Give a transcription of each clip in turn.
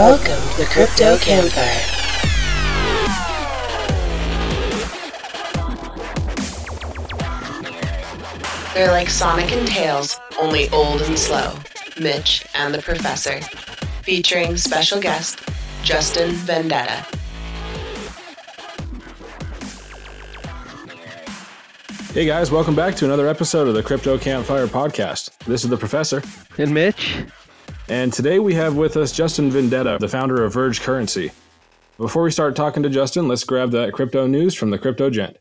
Welcome to the Crypto Campfire. They're like Sonic and Tails, only old and slow. Mitch and the Professor. Featuring special guest, Justin Vendetta. Hey guys, welcome back to another episode of the Crypto Campfire podcast. This is the Professor. And Mitch. And today we have with us Justin Vendetta, the founder of Verge Currency. Before we start talking to Justin, let's grab that crypto news from the Crypto Gent.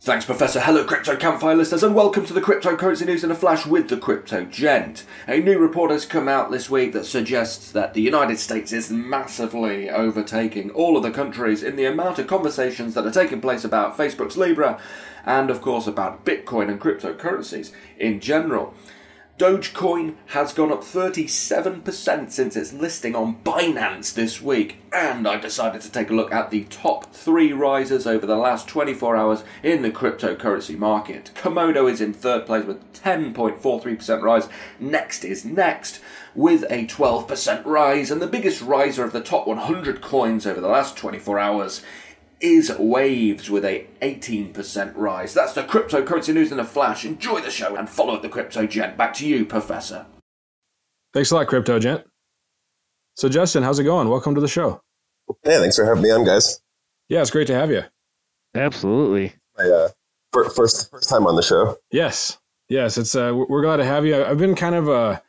Thanks, Professor. Hello, Crypto Campfire listeners, and welcome to the Cryptocurrency News in a Flash with the Crypto Gent. A new report has come out this week that suggests that the United States is massively overtaking all of the countries in the amount of conversations that are taking place about Facebook's Libra and, of course, about Bitcoin and cryptocurrencies in general. Dogecoin has gone up 37% since its listing on Binance this week, and I decided to take a look at the top three risers over the last 24 hours in the cryptocurrency market. Komodo is in third place with 10.43% rise. Next is Next with a 12% rise, and the biggest riser of the top 100 coins over the last 24 hours is Waves with a 18% rise. That's the cryptocurrency news in a flash. Enjoy the show and follow the Crypto Gent. Back to you, Professor. Thanks a lot, Crypto Gent. So, Justin, how's it going? Welcome to the show. Hey, thanks for having me on, guys. Yeah, it's great to have you. Absolutely. My uh, first first time on the show. Yes, yes, it's uh, we're glad to have you. I've been kind of a,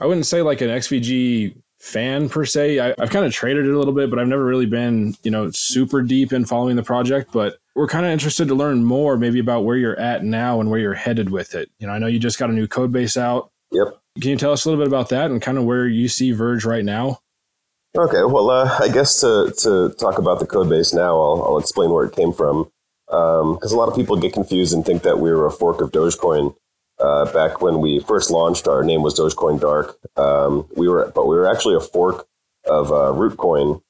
I wouldn't say like an XVG fan per se. I, have kind of traded it a little bit, but I've never really been, you know, super deep in following the project. But we're kind of interested to learn more, maybe about where you're at now and where you're headed with it. You know, I know you just got a new code base out. Yep. Can you tell us a little bit about that and kind of where you see Verge right now? Okay. Well, uh, I guess to to talk about the code base now, I'll, I'll explain where it came from. Because um, a lot of people get confused and think that we were a fork of Dogecoin. Uh, back when we first launched, our name was Dogecoin Dark. Um, we were, but we were actually a fork of uh, Rootcoin,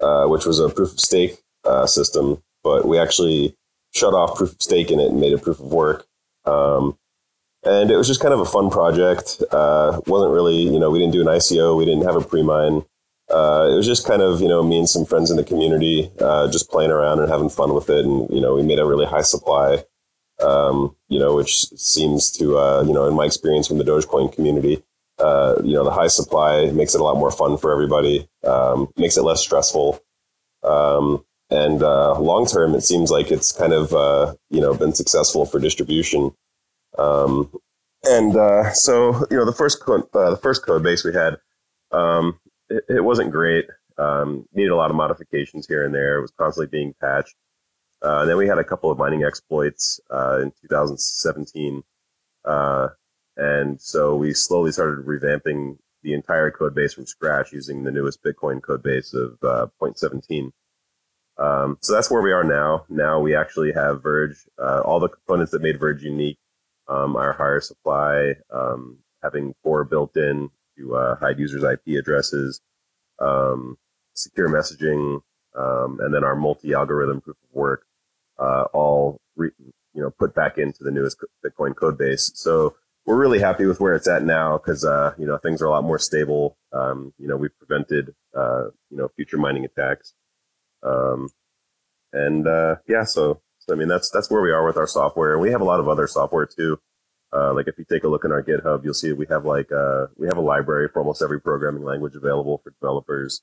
uh, which was a proof of stake uh, system. But we actually shut off proof of stake in it and made it proof of work. Um, and it was just kind of a fun project. Uh, wasn't really, you know, we didn't do an ICO, we didn't have a pre-mine. Uh, it was just kind of, you know, me and some friends in the community just playing around and having fun with it. And you know, we made a really high supply um, you know, which seems to, uh, you know, in my experience from the Dogecoin community, uh, you know, the high supply makes it a lot more fun for everybody, um, makes it less stressful. Um, and uh, long term, it seems like it's kind of, uh, you know, been successful for distribution. Um, and uh, so, you know, the first code, uh, the first code base we had, um, it, it, wasn't great. Um, needed a lot of modifications here and there. It was constantly being patched. Uh, then we had a couple of mining exploits uh, in 2017. Uh, and so we slowly started revamping the entire code base from scratch using the newest Bitcoin code base of uh, 0.17. Um, so that's where we are now. Now we actually have Verge, uh, all the components that made Verge unique, um, our higher supply, um, having Tor built in to uh, hide users' IP addresses, um, secure messaging, um, and then our multi-algorithm proof of work uh, all re, you know put back into the newest Bitcoin code base. So we're really happy with where it's at now because uh, you know things are a lot more stable. Um, you know we've prevented uh, you know future mining attacks, um, and uh, yeah, so, so I mean that's that's where we are with our software. We have a lot of other software too. Uh, like if you take a look in our GitHub, you'll see we have like uh, we have a library for almost every programming language available for developers.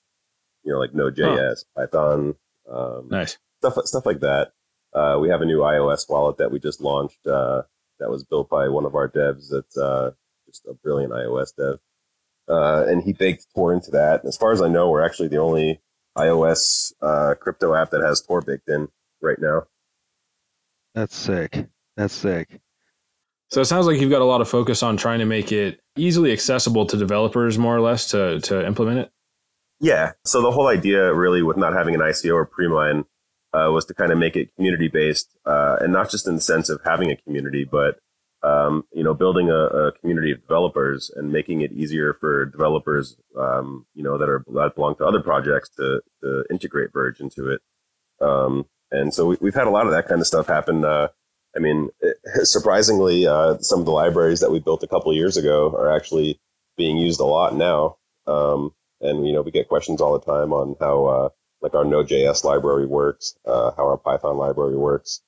You know, like Node.js, huh. Python, um, nice stuff stuff like that. Uh, we have a new iOS wallet that we just launched uh, that was built by one of our devs that's uh, just a brilliant iOS dev. Uh, and he baked Tor into that. As far as I know, we're actually the only iOS uh, crypto app that has Tor baked in right now. That's sick. That's sick. So it sounds like you've got a lot of focus on trying to make it easily accessible to developers, more or less, to to implement it. Yeah. So the whole idea, really, with not having an ICO or pre-mine, uh, was to kind of make it community based, uh, and not just in the sense of having a community, but um, you know, building a, a, community of developers and making it easier for developers, um, you know, that are that belong to other projects to to integrate Verge into it. Um, and so we, have had a lot of that kind of stuff happen. Uh, I mean, it, surprisingly, uh, some of the libraries that we built a couple years ago are actually being used a lot now. Um, and you know we get questions all the time on how uh, like our Node.js library works, uh, how our Python library works.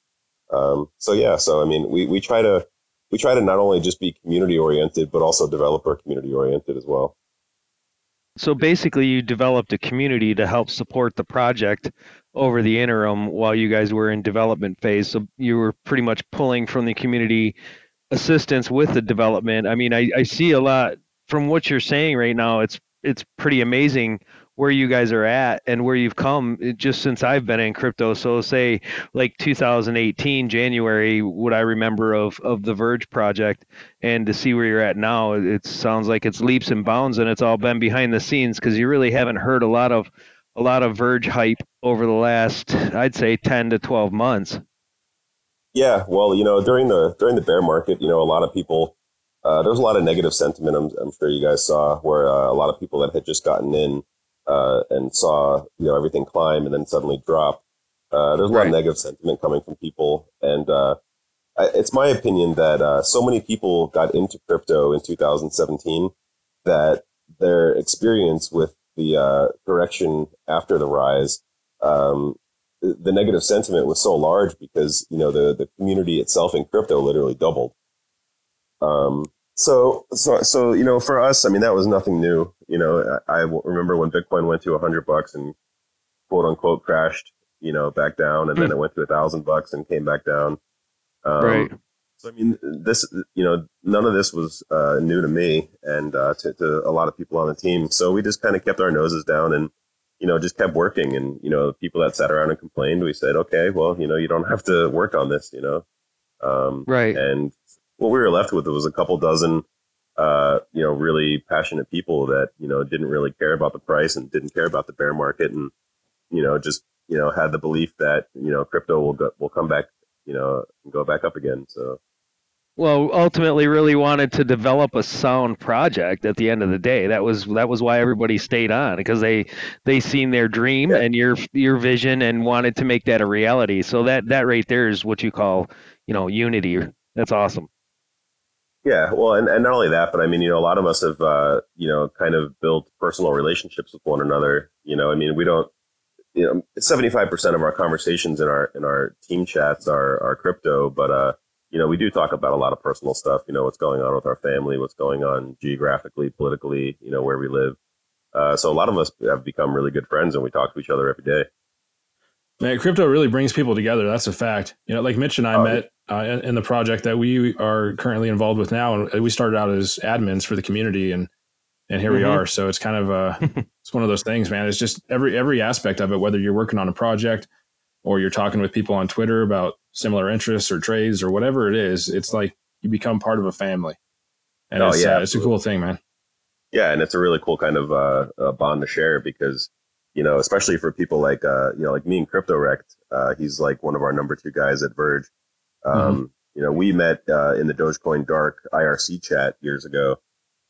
Um, so yeah, so I mean, we, we try to we try to not only just be community oriented, but also developer community oriented as well. So basically, you developed a community to help support the project over the interim while you guys were in development phase. So you were pretty much pulling from the community assistance with the development. I mean, I, I see a lot from what you're saying right now. It's it's pretty amazing where you guys are at and where you've come just since I've been in crypto. So say like 2018 January, what I remember of of the Verge project, and to see where you're at now, it sounds like it's leaps and bounds, and it's all been behind the scenes because you really haven't heard a lot of a lot of Verge hype over the last, I'd say, 10 to 12 months. Yeah, well, you know, during the during the bear market, you know, a lot of people uh, there was a lot of negative sentiment. I'm, I'm sure you guys saw where uh, a lot of people that had just gotten in uh, and saw you know everything climb and then suddenly drop. Uh, there's a lot right. of negative sentiment coming from people, and uh, I, it's my opinion that uh, so many people got into crypto in 2017 that their experience with the uh, correction after the rise, um, the, the negative sentiment was so large because you know the the community itself in crypto literally doubled. Um, so, so, so, you know, for us, I mean, that was nothing new. You know, I, I remember when Bitcoin went to a hundred bucks and quote unquote crashed, you know, back down, and mm. then hmm. it went to a thousand bucks and came back down. Um, right. So, I mean, this, you know, none of this was uh, new to me and uh, to, to a lot of people on the team. So we just kind of kept our noses down and, you know, just kept working. And, you know, people that sat around and complained, we said, okay, well, you know, you don't have to work on this, you know. Um, right. And what we were left with was a couple dozen, uh, you know, really passionate people that you know didn't really care about the price and didn't care about the bear market, and you know, just you know had the belief that you know crypto will go, will come back, you know, and go back up again. So. Well, ultimately, really wanted to develop a sound project. At the end of the day, that was that was why everybody stayed on because they they seen their dream yeah. and your your vision and wanted to make that a reality. So that that right there is what you call you know unity. That's awesome. Yeah, well, and, and not only that, but I mean, you know, a lot of us have, uh, you know, kind of built personal relationships with one another. You know, I mean, we don't, you know, seventy five percent of our conversations in our in our team chats are are crypto, but uh, you know, we do talk about a lot of personal stuff. You know, what's going on with our family, what's going on geographically, politically, you know, where we live. Uh, so a lot of us have become really good friends, and we talk to each other every day. Man, crypto really brings people together. That's a fact. You know, like Mitch and I oh, met uh, in, the project that we are currently involved with now, and we started out as admins for the community, and and here mm-hmm. we are. So it's kind of uh, it's one of those things, man. It's just every every aspect of it, whether you're working on a project or you're talking with people on Twitter about similar interests or trades or whatever it is, it's like you become part of a family, and oh, it's, yeah, uh, it's a cool thing, man. Yeah, and it's a really cool kind of uh, bond to share because you know, especially for people like uh, you know, like me and CryptoRekt. Uh, he's like one of our number two guys at Verge. Um, mm-hmm. You know, we met uh, in the Dogecoin Dark IRC chat years ago,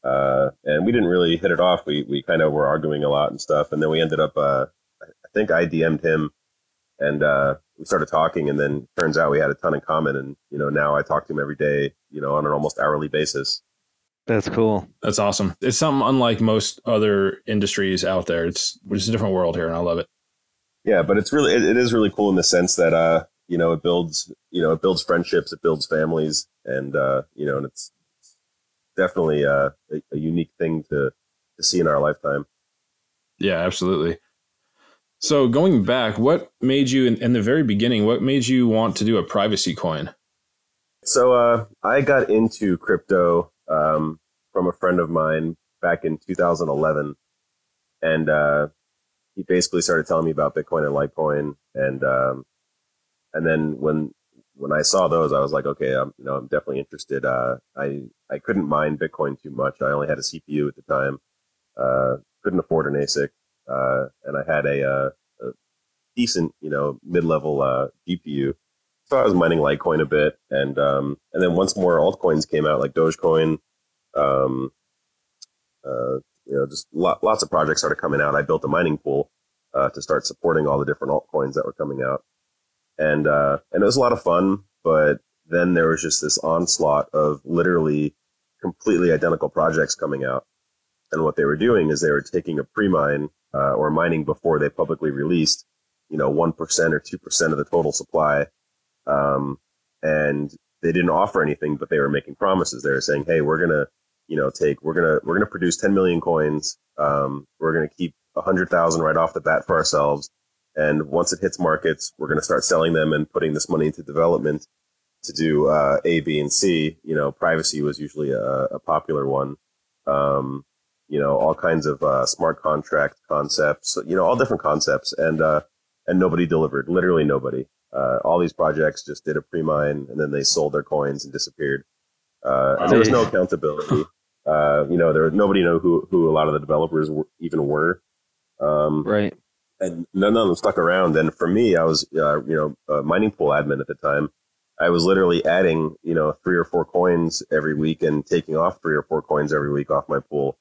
uh, and we didn't really hit it off. We we kind of were arguing a lot and stuff, and then we ended up. Uh, I think I DM'd him, and uh, we started talking, and then turns out we had a ton in common, and you know now I talk to him every day, you know, on an almost hourly basis. That's cool. That's awesome. It's something unlike most other industries out there. It's it's a different world here, and I love it. Yeah, but it's really it, it is really cool in the sense that uh, you know, it builds, you know, it builds friendships, it builds families, and uh, you know, and it's, definitely uh, a, a unique thing to to see in our lifetime. Yeah, absolutely. So going back, what made you in, in, the very beginning? What made you want to do a privacy coin? So uh, I got into crypto um, from a friend of mine back in 2011, and uh, he basically started telling me about Bitcoin and Litecoin, and um, and then when when I saw those, I was like, okay, I'm you know I'm definitely interested. Uh, I I couldn't mine Bitcoin too much. I only had a CPU at the time. Uh, couldn't afford an ASIC, uh, and I had a, uh, a decent you know mid level uh, GPU. So I was mining Litecoin a bit, and um, and then once more altcoins came out like Dogecoin, um, uh, you know, just lots of projects started coming out. I built a mining pool to start supporting all the different altcoins that were coming out and uh, and it was a lot of fun. But then there was just this onslaught of literally completely identical projects coming out, And what they were doing is they were taking a pre-mine uh, or mining before they publicly released, you know, one percent or two percent of the total supply, um, and they didn't offer anything, but they were making promises. They were saying, "Hey, we're gonna, you know, take we're gonna we're gonna produce 10 million coins. Um, we're gonna keep a hundred thousand right off the bat for ourselves, and once it hits markets, we're gonna start selling them and putting this money into development to do uh, A, B, and C. You know, privacy was usually a, a popular one. Um, you know, all kinds of uh, smart contract concepts. You know, all different concepts, and uh, and nobody delivered. Literally nobody. Uh, all these projects just did a pre-mine and then they sold their coins and disappeared. Uh, and there was no accountability. Uh, you know, there nobody knew who who a lot of the developers were, even were. Um, right. And none of them stuck around. And for me, I was, uh, you know, a mining pool admin at the time. I was literally adding, you know, three or four coins every week and taking off three or four coins every week off my pool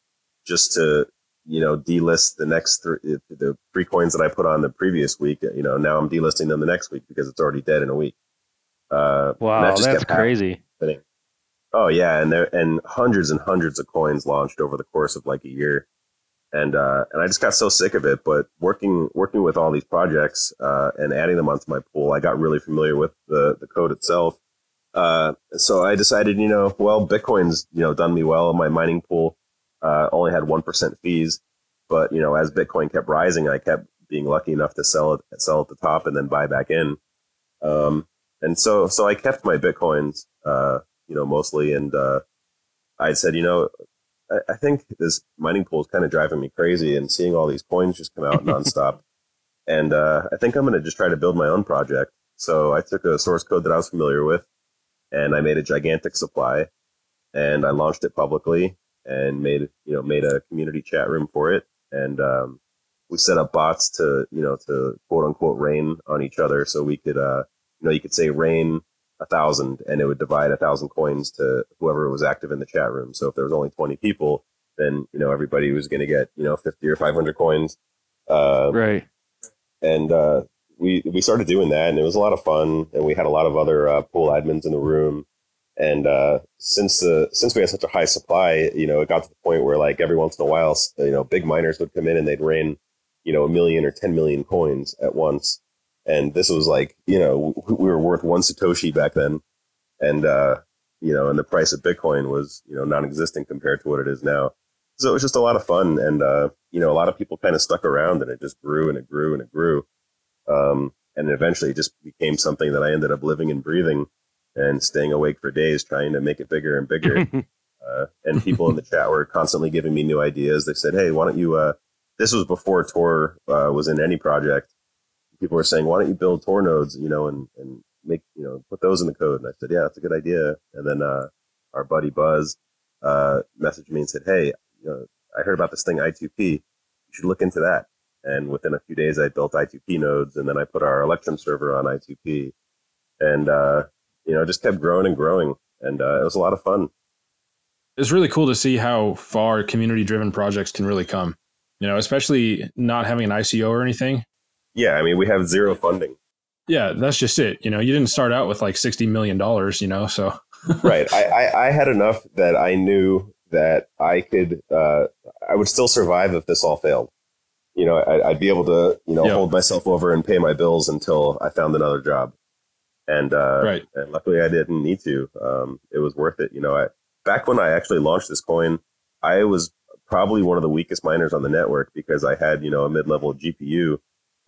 just to, you know, delist the next three, the three coins that I put on the previous week. You know, now I'm delisting them the next week because it's already dead in a week. Uh, wow, that that's crazy. Happening. Oh yeah, and there and hundreds and hundreds of coins launched over the course of like a year, and uh, and I just got so sick of it. But working working with all these projects uh, and adding them onto my pool, I got really familiar with the the code itself. Uh, so I decided, you know, well, Bitcoin's you know done me well. In my mining pool uh, only had one percent fees, but you know, as Bitcoin kept rising, I kept being lucky enough to sell it sell at the top and then buy back in. Um, and so so I kept my bitcoins, uh, you know, mostly, and uh, I said, you know, I, I think this mining pool is kind of driving me crazy, and seeing all these coins just come out nonstop, and uh, I think I'm going to just try to build my own project. So I took a source code that I was familiar with, and I made a gigantic supply, and I launched it publicly, and made you know made a community chat room for it, and um, we set up bots to you know to quote unquote rain on each other, so we could uh, you know, you could say rain a thousand and it would divide a thousand coins to whoever was active in the chat room. So if there was only 20 people, then, you know, everybody was going to get, you know, 50 or 500 coins. Uh, right. And, uh, we, we started doing that and it was a lot of fun and we had a lot of other, uh, pool admins in the room. And, uh, since the, since we had such a high supply, you know, it got to the point where like every once in a while, you know, big miners would come in and they'd rain, you know, a million or 10 million coins at once. And this was like you know we were worth one satoshi back then. And uh you know and the price of bitcoin was you know non-existent compared to what it is now. So it was just a lot of fun. And uh you know a lot of people kind of stuck around and it just grew and it grew and it grew. Um and eventually it just became something that i ended up living and breathing and staying awake for days trying to make it bigger and bigger uh, and people in the chat were constantly giving me new ideas they said hey why don't you uh this was before tor uh, was in any project people were saying, why don't you build Tor nodes, you know, and, and make, you know, put those in the code. And I said, yeah, that's a good idea. And then, uh, our buddy Buzz, uh, messaged me and said, Hey, you know, I heard about this thing I2P. You should look into that. And within a few days, I built I2P nodes and then I put our Electrum server on I2P and, uh, you know, just kept growing and growing. And, uh, it was a lot of fun. It's really cool to see how far community driven projects can really come, you know, especially not having an ICO or anything yeah, I mean, we have zero funding. Yeah, that's just it. You know, you didn't start out with like sixty million dollars. You know, so right. I, I, I had enough that I knew that I could uh, I would still survive if this all failed. You know, I, would be able to you know yep. hold myself over and pay my bills until I found another job. And uh, right. and luckily I didn't need to. Um, it was worth it. You know, I back when I actually launched this coin, I was probably one of the weakest miners on the network because I had you know a mid level GPU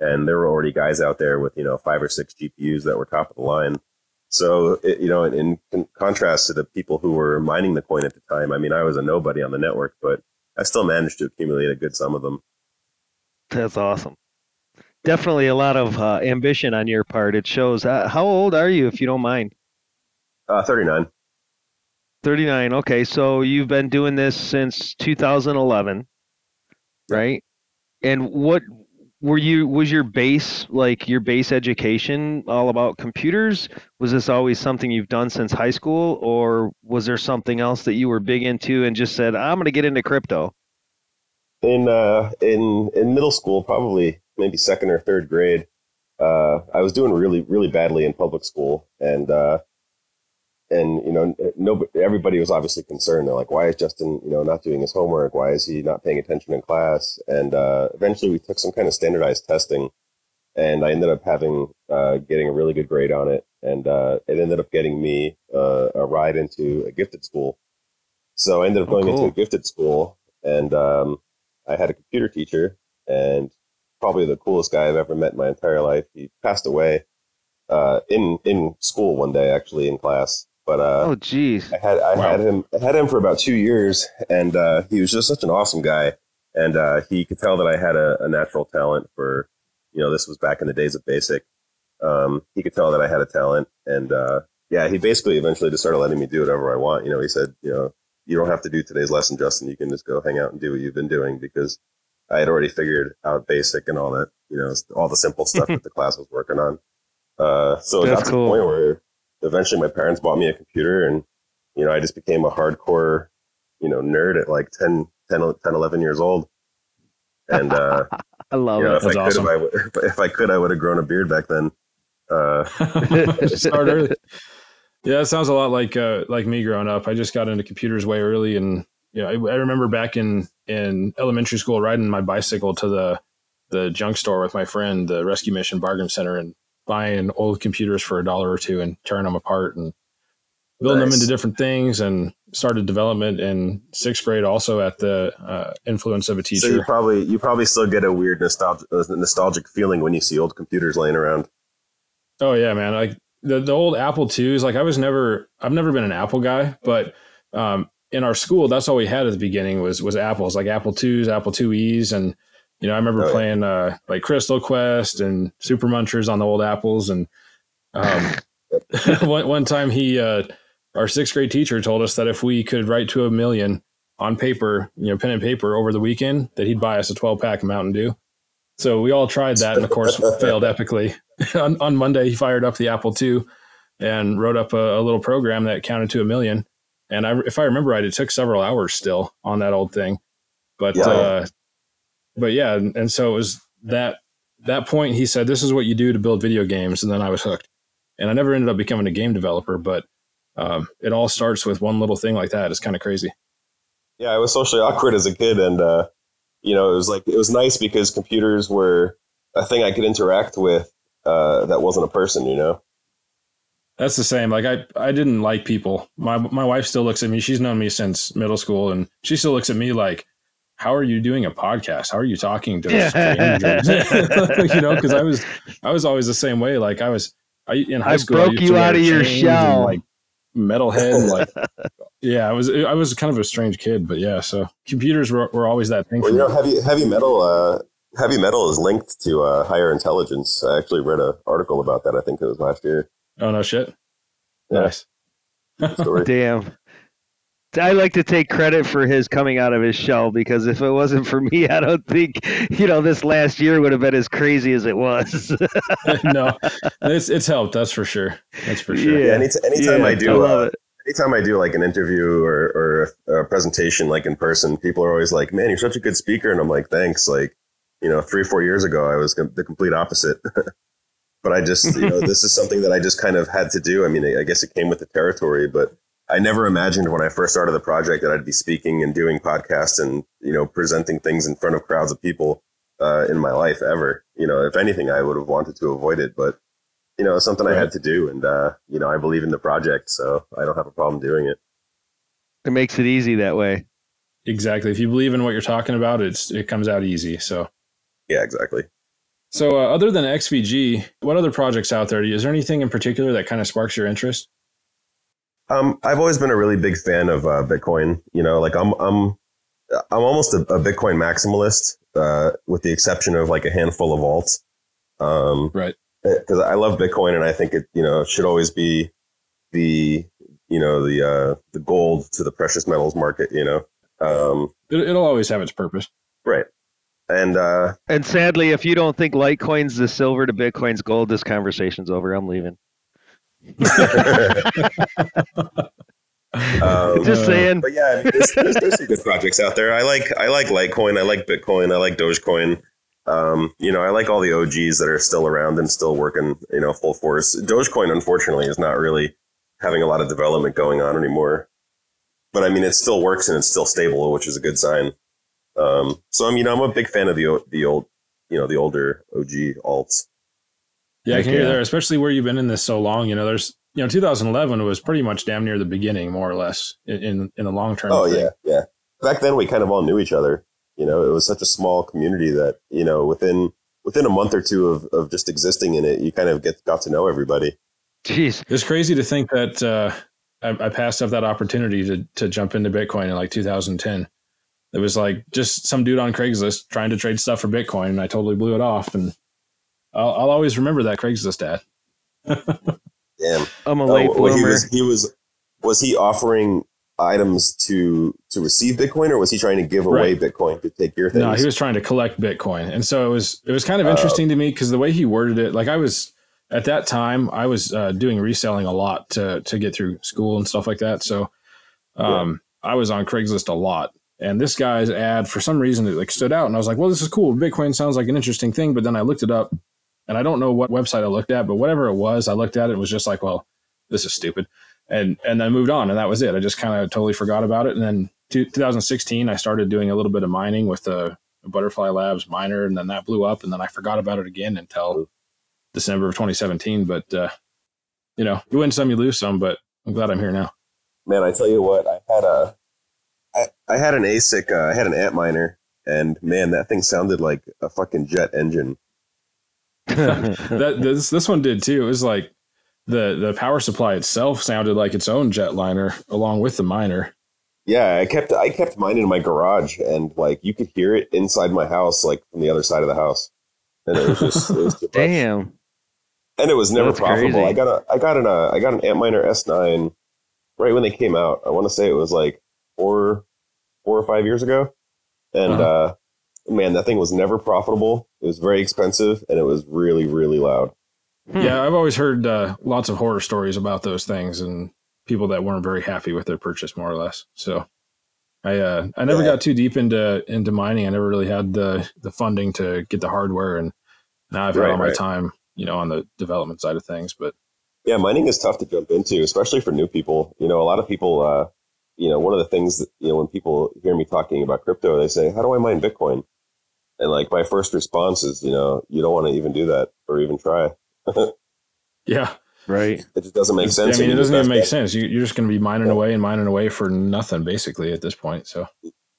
and there were already guys out there with you know five or six GPUs that were top of the line. So it, you know, in, in, contrast to the people who were mining the coin at the time, I mean, I was a nobody on the network, but I still managed to accumulate a good sum of them. That's awesome. Definitely a lot of uh, ambition on your part. It shows. Uh, how old are you, if you don't mind? Uh, 39. 39. Okay, so you've been doing this since 2011, right? And what were you was your base like your base education all about computers was this always something you've done since high school or was there something else that you were big into and just said i'm going to get into crypto in uh in in middle school probably maybe second or third grade uh i was doing really really badly in public school and uh and you know, nobody, everybody was obviously concerned. They're like, "Why is Justin, you know, not doing his homework? Why is he not paying attention in class?" And uh, eventually, we took some kind of standardized testing, and I ended up having uh, getting a really good grade on it, and uh, it ended up getting me uh, a ride into a gifted school. So I ended up Oh, going cool. into a gifted school, and um, I had a computer teacher, and probably the coolest guy I've ever met in my entire life. He passed away uh, in in school one day, actually in class. But uh, Oh, geez. I had I Wow. had him I had him for about two years, and uh, he was just such an awesome guy. And uh, he could tell that I had a, a natural talent for, you know, this was back in the days of basic. Um, he could tell that I had a talent, and uh, yeah, he basically eventually just started letting me do whatever I want. You know, he said, you know, you don't have to do today's lesson, Justin. You can just go hang out and do what you've been doing because I had already figured out basic and all that, you know, all the simple stuff that the class was working on. Uh, so it That's got to the point where eventually my parents bought me a computer and, you know, I just became a hardcore, you know, nerd at like 10, 10, 10 11 years old. And, uh, I love you know, it. if I That's could, if I, would- if I could, I would have grown a beard back then. Uh, Start early. Yeah, it sounds a lot like uh, like me growing up. I just got into computers way early, and you know, I, I remember back in in elementary school riding my bicycle to the the junk store with my friend, the Rescue Mission Bargain Center, and buying old computers for a dollar or two and tearing them apart and building them into different things. And started development in sixth grade, also at the uh, influence of a teacher. so you probably, you probably still get a weird nostalgic, nostalgic feeling when you see old computers laying around. Oh yeah, man. Like the the old Apple IIs. Like I was never, I've never been an Apple guy, but um, in our school, that's all we had at the beginning was was apples, like Apple IIs, Apple IIe's, and you know I remember Oh, yeah. playing uh, like Crystal Quest and Super Munchers on the old apples, and um, one one time he, uh, our sixth grade teacher, told us that if we could write to a million on paper, you know, pen and paper over the weekend, that he'd buy us a twelve pack of Mountain Dew. So we all tried that, and of course failed epically. on, on Monday, he fired up the Apple II and wrote up a, a little program that counted to a million. And I, if I remember right, it took several hours still on that old thing. But Yeah. uh, but yeah, and, and so it was that that point. He said, "This is what you do to build video games," and then I was hooked. And I never ended up becoming a game developer, but um, it all starts with one little thing like that. It's kind of crazy. Yeah, I was socially awkward as a kid, and uh, you know, it was like it was nice because computers were a thing I could interact with uh, that wasn't a person. You know, That's the same. Like I, I didn't like people. My my wife still looks at me. She's known me since middle school, and she still looks at me like, "How are you doing a podcast? How are you talking to strangers?" you know, because I was I was always the same way. Like I was I in high I school. I broke used you out of your chains and, shell. like metalhead. like yeah, I was I was kind of a strange kid, but yeah. So computers were, were always that thing. well, for you know, heavy heavy metal. Uh, heavy metal is linked to uh, higher intelligence. I actually read an article about that. I think it was last year. Oh no shit. Yeah. Nice. Story. Damn. I like to take credit for his coming out of his shell because if it wasn't for me, I don't think you know this last year would have been as crazy as it was. no, it's it's helped. That's for sure. That's for sure. Yeah. yeah, any anytime Yeah, I do, love uh, anytime I do like an interview or, or a presentation like in person, people are always like, "Man, you're such a good speaker," and I'm like, "Thanks." Like, you know, three four years ago, I was the complete opposite. but I just, you know, this is something that I just kind of had to do. I mean, I guess it came with the territory, but I never imagined when I first started the project that I'd be speaking and doing podcasts and you know presenting things in front of crowds of people uh, in my life ever. You know, if anything, I would have wanted to avoid it, but you know, it's something I had to do, and uh, you know, I believe in the project, so I don't have a problem doing it. It makes it easy that way. Exactly. If you believe in what you're talking about, it's it comes out easy. So Yeah, exactly. So, uh, other than XVG, what other projects out there? Is there anything in particular that kind of sparks your interest? Um, I've always been a really big fan of uh, Bitcoin. You know, like I'm, I'm, I'm almost a, a Bitcoin maximalist, uh, with the exception of like a handful of alts. Um, Right. Because I love Bitcoin, and I think it, you know, should always be the, you know, the uh, the gold to the precious metals market. You know, um, It, it'll always have its purpose. right. And uh, And sadly, if you don't think Litecoin's the silver to Bitcoin's gold, this conversation's over. I'm leaving. um, Just saying. but yeah, I mean, there's, there's, there's some good projects out there. I like I like Litecoin, I like Bitcoin, I like Dogecoin. Um, you know, I like all the OGs that are still around and still working, you know, full force. Dogecoin, unfortunately, is not really having a lot of development going on anymore. But I mean, it still works and it's still stable, which is a good sign. Um, so I mean, I'm a big fan of the the old, you know, the older OG alts. Yeah, I Heck can hear there, especially where you've been in this so long. You know, there's you know, 2011 was pretty much damn near the beginning, more or less, in in, in the long term. Oh thing. yeah, yeah. Back then, we kind of all knew each other. You know, it was such a small community that you know within within a month or two of, of just existing in it, you kind of get got to know everybody. Jeez. It's crazy to think that uh, I, I passed up that opportunity to to jump into Bitcoin in like 2010. It was like just some dude on Craigslist trying to trade stuff for Bitcoin, and I totally blew it off. And I'll, I'll always remember that Craigslist ad. Damn. I'm a Oh, late well, he bloomer. was he was was he offering items to to receive Bitcoin, or was he trying to give away Right. Bitcoin to take your things? No, he was trying to collect Bitcoin, and so it was it was kind of Oh. interesting to me because the way he worded it, like I was at that time, I was uh, doing reselling a lot to to get through school and stuff like that. So, um, I was on Craigslist a lot, and this guy's ad for some reason it like stood out, and I was like, well, this is cool. Bitcoin sounds like an interesting thing, but then I looked it up, and I don't know what website I looked at, but whatever it was, I looked at it and was just like, well, this is stupid, and and then moved on, and that was it. I just kind of totally forgot about it, and then. two- 2016, I started doing a little bit of mining with the Butterfly Labs miner, and then that blew up, and then I forgot about it again until December of 2017. But uh, you know, you win some, you lose some. But I'm glad I'm here now. Man, I tell you what, I had a I, I had an ASIC, uh, I had an Antminer, and man, that thing sounded like a fucking jet engine. that this this one did too. It was like the the power supply itself sounded like its own jetliner along with the miner. Yeah, I kept I kept mine in my garage, and like you could hear it inside my house, like from the other side of the house, and it was just it was. Damn. and it was never That's profitable. crazy. I got a I got an uh, I got an Antminer S9 right when they came out. I want to say it was like four four or five years ago, and Uh-huh. uh man, that thing was never profitable. It was very expensive, and it was really really loud. Hmm. Yeah, I've always heard uh, lots of horror stories about those things and people that weren't very happy with their purchase, more or less. So. I uh, I never Yeah. got too deep into into mining. I never really had the the funding to get the hardware, and now I've had Right, all my right. time, you know, on the development side of things. But Yeah, mining is tough to jump into, especially for new people. You know, a lot of people, uh, you know, one of the things that, you know, when people hear me talking about crypto, they say, how do I mine Bitcoin? And like my first response is, you know, you don't want to even do that or even try. yeah, Right. It just doesn't make sense. I mean, it doesn't even make invest sense. You, you're just going to be mining Yeah. away and mining away for nothing, basically, at this point. So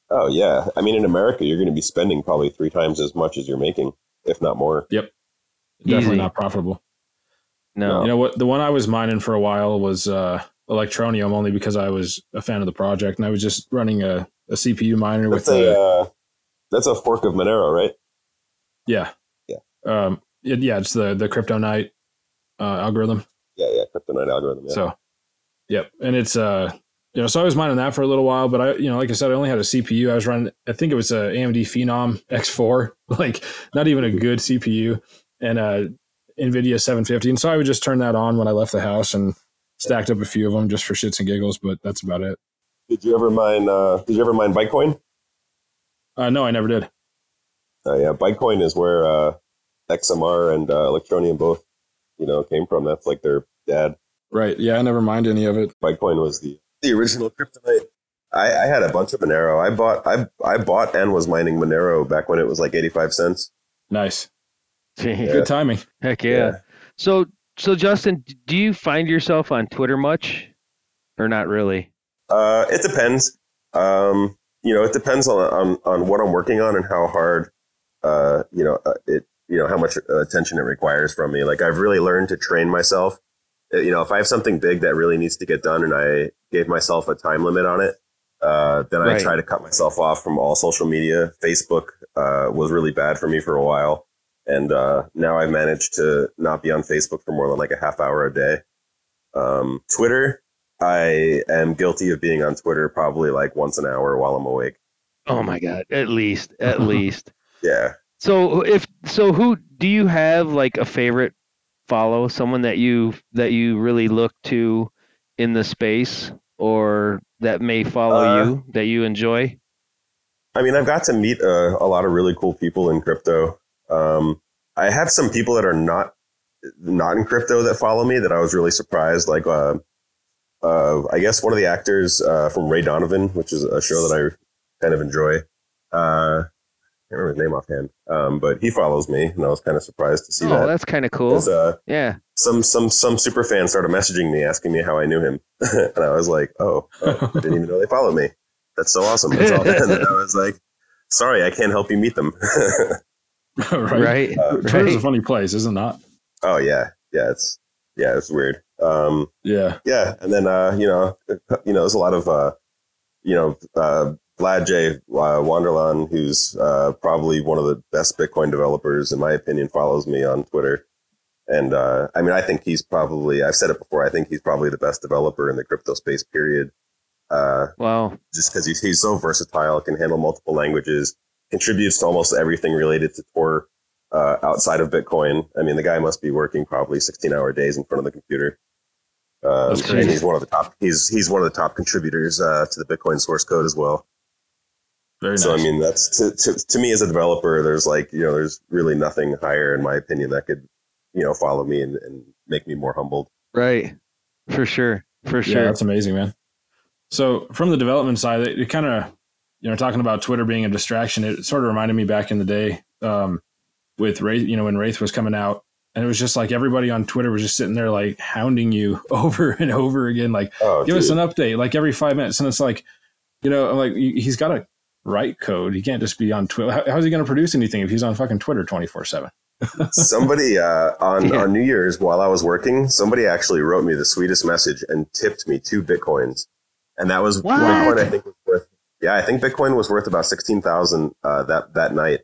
Oh yeah. I mean, in America, you're going to be spending probably three times as much as you're making, if not more. Yep. Definitely Easy. not profitable. No. You know what? The one I was mining for a while was uh, Electroneum, only because I was a fan of the project, and I was just running a, a CPU miner with a, a uh, that's a fork of Monero, right? yeah, Yeah. um, it- yeah. It's the the CryptoNight uh, algorithm. Yeah, yeah. CryptoNight algorithm. Yeah. So, yep, and it's uh, you know, so I was mining that for a little while, but I, you know, like I said, I only had a CPU. I was running, I think it was a AMD Phenom X4, like not even a good CPU, and uh, NVIDIA 750. And so I would just turn that on when I left the house and stacked up a few of them just for shits and giggles. But that's about it. Did you ever mine? Uh, did you ever mine Bitcoin? Uh, no, I never did. Uh, yeah, Bitcoin is where uh, XMR and uh, Electroneum both, you know, came from. That's like their dad. Right? Yeah, I never mined any of it. Bitcoin was the the original kryptonite. I, I had a bunch of Monero. I bought I I bought and was mining Monero back when it was like eighty five cents. Nice, Gee, good timing. Heck yeah. So so Justin, do you find yourself on Twitter much, or not really? Uh, it depends. Um, you know, it depends on, on on what I'm working on and how hard, uh, you know, uh, it you know how much uh, attention it requires from me. Like I've really learned to train myself. Uh, You know, if I have something big that really needs to get done, and I gave myself a time limit on it, uh, then I Right. try to cut myself off from all social media. Facebook uh, was really bad for me for a while, and uh, now I've managed to not be on Facebook for more than like a half hour a day. Um, Twitter, I am guilty of being on Twitter probably like once an hour while I'm awake. Oh my god, at least, at least. Yeah. So if so, who do you have like a favorite follow? Someone that you that you really look to in the space, or that may follow Uh, you that you enjoy? I mean, I've got to meet uh, a lot of really cool people in crypto. Um, I have some people that are not not in crypto that follow me that I was really surprised. Like uh, uh, I guess one of the actors uh, from Ray Donovan, which is a show that I kind of enjoy. Uh, I can't remember his name offhand, um, but he follows me, and I was kind of surprised to see oh, that. Oh, that's kind of cool. Uh, yeah. Some some some super fans started messaging me asking me how I knew him, and I was like, "Oh, oh I didn't even know they followed me. That's so awesome." That's all. and I was like, "Sorry, I can't help you meet them." right. Right. Uh, Twitter's right. a funny place, isn't it? Not? oh yeah, yeah, it's yeah, it's weird. Um, Yeah. yeah, and then uh, you know, you know, there's a lot of uh, you know, uh, Vlad J. Uh, van der Laan, who's uh, probably one of the best Bitcoin developers in my opinion, follows me on Twitter. And uh, I mean, I think he's probably, I've said it before, I think he's probably the best developer in the crypto space, period. Uh, Wow. just because he's, he's so versatile, can handle multiple languages, contributes to almost everything related to or uh, outside of Bitcoin. I mean, the guy must be working probably 16 hour days in front of the computer. Um, That's and crazy. he's one of the top. He's he's one of the top contributors uh, to the Bitcoin source code as well. Very nice. So I mean, that's to, to to me as a developer. There's like you know, there's really nothing higher in my opinion that could you know follow me and, and make me more humbled. Right. For sure. For Yeah, sure. that's amazing, man. So from the development side, it, it kind of, you know, talking about Twitter being a distraction, it sort of reminded me back in the day um, with Wraith, you know, when Wraith was coming out, and it was just like everybody on Twitter was just sitting there like hounding you over and over again, like Oh, give us an update, like every five minutes, and it's like, you know, I'm like he- he's got to write code. He can't just be on Twitter. How, how's he going to produce anything if he's on fucking Twitter twenty four seven? somebody uh, on Yeah. on New Year's while I was working, somebody actually wrote me the sweetest message and tipped me two bitcoins, and that was What? Bitcoin. I think was worth. Yeah, I think Bitcoin was worth about sixteen thousand uh, that that night,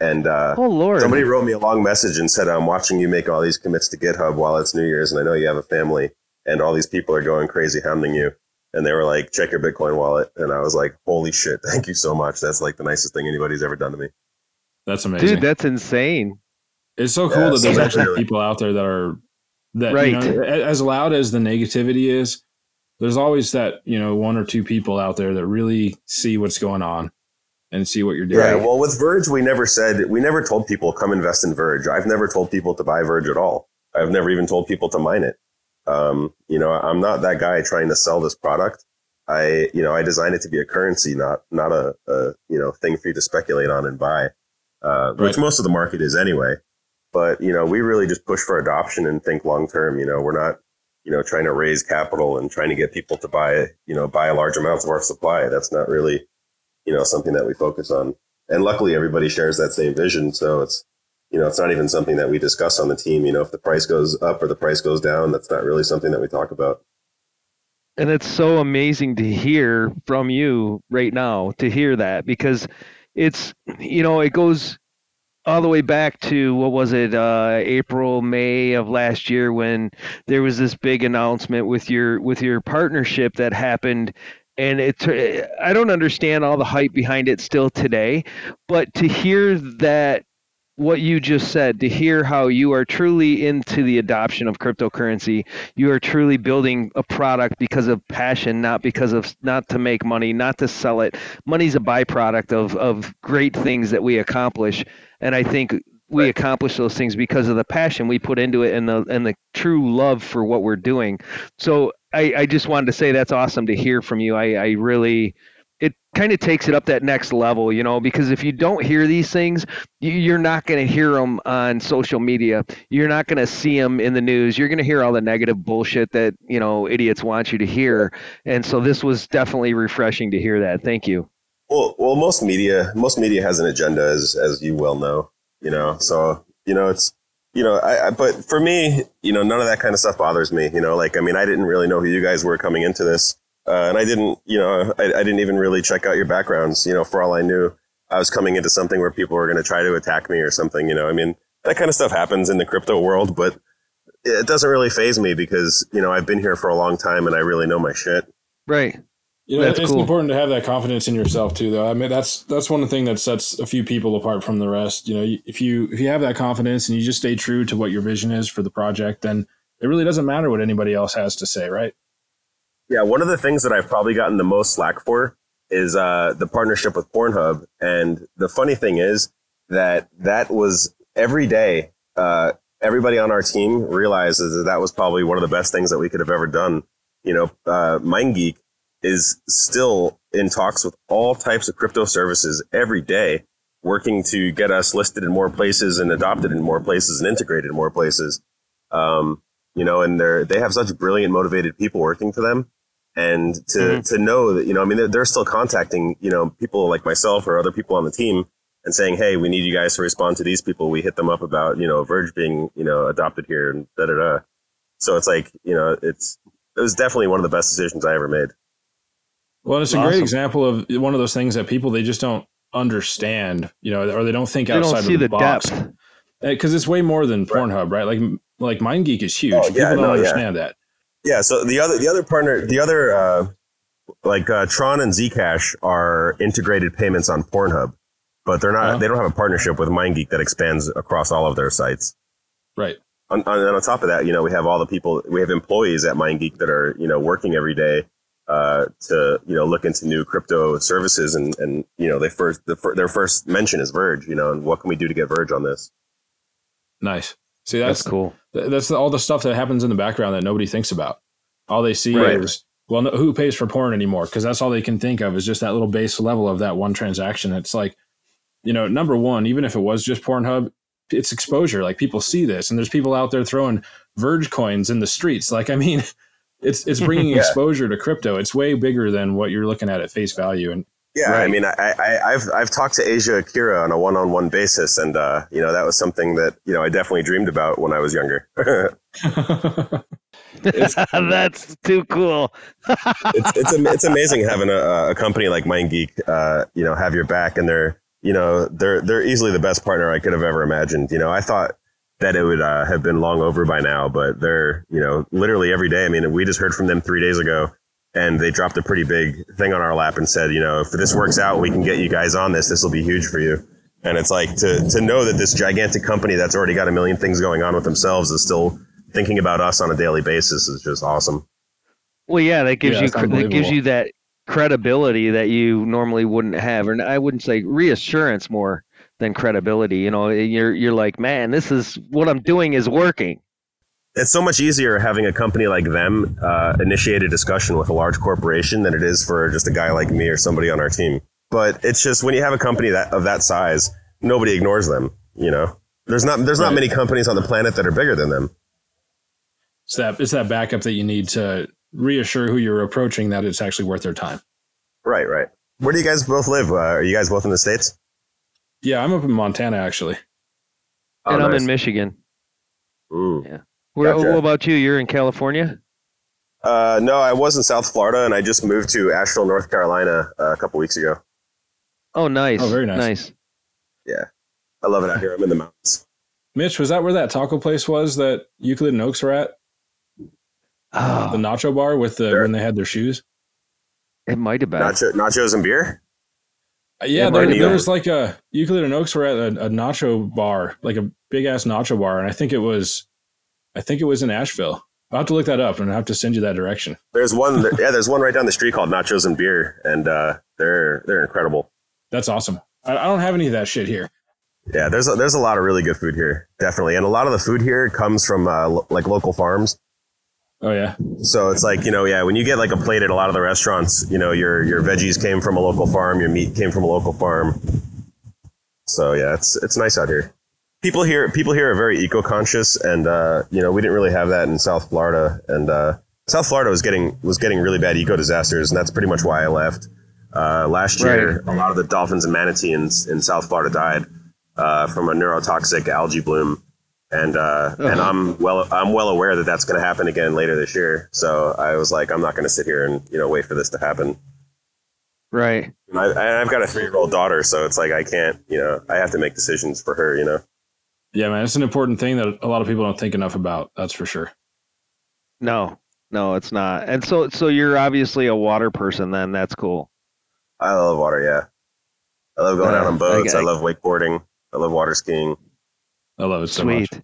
and uh, Oh Lord. somebody wrote me a long message and said, "I'm watching you make all these commits to GitHub while it's New Year's, and I know you have a family, and all these people are going crazy hounding you." And they were like, "Check your Bitcoin wallet," and I was like, "Holy shit! Thank you so much. That's like the nicest thing anybody's ever done to me." That's amazing. Dude, that's insane. It's so cool Yeah, that there's actually really- people out there that are that Right. you know, as loud as the negativity is. There's always that you know one or two people out there that really see what's going on and see what you're doing. Yeah, well, with Verge, we never said we never told people come invest in Verge. I've never told people to buy Verge at all. I've never even told people to mine it. Um, you know, I'm not that guy trying to sell this product. I, you know, I designed it to be a currency, not not a, a you know thing for you to speculate on and buy, uh, which most of the market is anyway. But you know, we really just push for adoption and think long term. You know, we're not you know trying to raise capital and trying to get people to buy you know buy large amounts of our supply. That's not really you know something that we focus on. And luckily everybody shares that same vision. So it's you know it's not even something that we discuss on the team. You know if the price goes up or the price goes down that's not really something that we talk about. And it's so amazing to hear from you right now to hear that because it's you know it goes all the way back to what was it uh, April May of last year when there was this big announcement with your with your partnership that happened. And it I don't understand all the hype behind it still today but to hear that what you just said to hear how you are truly into the adoption of cryptocurrency you are truly building a product because of passion not because of not to make money not to sell it. Money's a byproduct of of great things that we accomplish and i think we Right. accomplish those things because of the passion we put into it and the and the true love for what we're doing. So i i just wanted to say that's awesome to hear from you. I i really kind of takes it up that next level, you know, because if you don't hear these things, you- you're not going to hear them on social media. You're not going to see them in the news. You're going to hear all the negative bullshit that, you know, idiots want you to hear. And so this was definitely refreshing to hear that. Thank you. well well most media most media has an agenda as as you well know you know so you know it's you know I, I but for me you know none of that kind of stuff bothers me you know like i mean i didn't really know who you guys were coming into this uh, and i didn't you know I, I didn't even really check out your backgrounds you know for all i knew i was coming into something where people were going to try to attack me or something you know i mean that kind of stuff happens in the crypto world but it doesn't really phase me because you know i've been here for a long time and i really know my shit Right. You know, That's it's cool. important to have that confidence in yourself too, though. I mean, that's that's one thing that sets a few people apart from the rest. You know, if you if you have that confidence and you just stay true to what your vision is for the project, then it really doesn't matter what anybody else has to say, right? Yeah, one of the things that I've probably gotten the most slack for is uh, the partnership with Pornhub. And the funny thing is that that was every day. Uh, everybody on our team realizes that that was probably one of the best things that we could have ever done. you know, uh, MindGeek is still in talks with all types of crypto services every day, working to get us listed in more places and adopted in more places and integrated in more places. Um, you know, and they're they have such brilliant, motivated people working for them, and to mm-hmm. to know that you know, I mean, they're, they're still contacting you know people like myself or other people on the team and saying, "Hey, we need you guys to respond to these people." We hit them up about you know Verge being you know adopted here and da da da. So it's like you know it's it was definitely one of the best decisions I ever made. Well, it's a awesome. great example of one of those things that people they just don't understand, you know, or they don't think they outside don't see of the, the box. because it's way more than Pornhub, right? Like like MindGeek is huge. Oh, yeah, People don't no, understand yeah. that. Yeah. So the other the other partner, the other uh, like uh, Tron and Zcash are integrated payments on Pornhub, but they're not. Uh-huh. They don't have a partnership with MindGeek that expands across all of their sites. Right. On, on, on top of that, you know, we have all the people. We have employees at MindGeek that are you know working every day uh, to you know look into new crypto services and and you know they first the, their first mention is Verge. You know, and what can we do to get Verge on this? Nice. See, that's, that's cool. That's all the stuff that happens in the background that nobody thinks about. All they see right. is, well, no, who pays for porn anymore? Because that's all they can think of is just that little base level of that one transaction. It's like, you know, number one, even if it was just Pornhub, it's exposure. Like people see this, and there's people out there throwing Verge coins in the streets. Like, I mean, it's it's bringing yeah. exposure to crypto. It's way bigger than what you're looking at at face value. And yeah, right. I mean, I, I, have I've talked to Asa Akira on a one-on-one basis, and uh, you know that was something that you know I definitely dreamed about when I was younger. That's too cool. it's it's it's amazing having a, a company like MindGeek, uh, you know, have your back, and they're you know they're they're easily the best partner I could have ever imagined. You know, I thought that it would uh, have been long over by now, but they're you know literally every day. I mean, we just heard from them three days ago and they dropped a pretty big thing on our lap and said, you know, if this works out, we can get you guys on this. This will be huge for you. And it's like to to know that this gigantic company that's already got a million things going on with themselves is still thinking about us on a daily basis is just awesome. Well, yeah, that gives yeah, you that gives you that credibility that you normally wouldn't have, and I wouldn't say reassurance more than credibility. You know, you're you're like, man, this is what I'm doing is working it's so much easier having a company like them uh, initiate a discussion with a large corporation than it is for just a guy like me or somebody on our team. But it's just when you have a company that of that size, nobody ignores them. You know, there's not there's not many companies on the planet that are bigger than them. It's that it's that backup that you need to reassure who you're approaching that it's actually worth their time. Right, right. Where do you guys both live? Uh, are you guys both in the states? Yeah, I'm up in Montana actually. Oh, and I'm in Michigan. Ooh. Yeah. Where, gotcha. What about you? You're in California? Uh, no, I was in South Florida, and I just moved to Asheville, North Carolina, uh, a couple weeks ago. Oh, nice. Oh, very nice. Nice. Yeah, I love it out here. I'm in the mountains. Mitch, was that where that taco place was that Euclid and Oaks were at? Oh. The nacho bar with the sure. when they had their shoes. It might have been Nacho, nachos and beer. Uh, yeah, there, there was like a Euclid and Oaks were at a, a nacho bar, like a big ass nacho bar, and I think it was I think it was in Asheville. I'll have to look that up and I'll have to send you that direction. There's one, yeah, there's one right down the street called Nachos and Beer, and uh, they're they're incredible. That's awesome. I, I don't have any of that shit here. Yeah, there's a, there's a lot of really good food here, definitely, and a lot of the food here comes from uh, lo- like local farms. Oh yeah. So it's like you know, yeah, when you get like a plate at a lot of the restaurants, you know, your your veggies came from a local farm, your meat came from a local farm. So yeah, it's it's nice out here people here people here are very eco conscious, and uh, you know we didn't really have that in South Florida, and uh, South Florida was getting was getting really bad eco disasters, and that's pretty much why I left. Uh, last year, right. a lot of the dolphins and manatees in, in South Florida died uh, from a neurotoxic algae bloom, and uh, uh-huh. and I'm well I'm well aware that that's going to happen again later this year. So I was like, I'm not going to sit here and you know wait for this to happen. Right. And I, I've got a three year old daughter, so it's like I can't, you know, I have to make decisions for her, you know. Yeah, man, it's an important thing that a lot of people don't think enough about. That's for sure. No, no, it's not. And so, so you're obviously a water person. Then that's cool. I love water. Yeah, I love going uh, out on boats. I, I, I, love wakeboarding. I love water skiing. I love it so Sweet. much.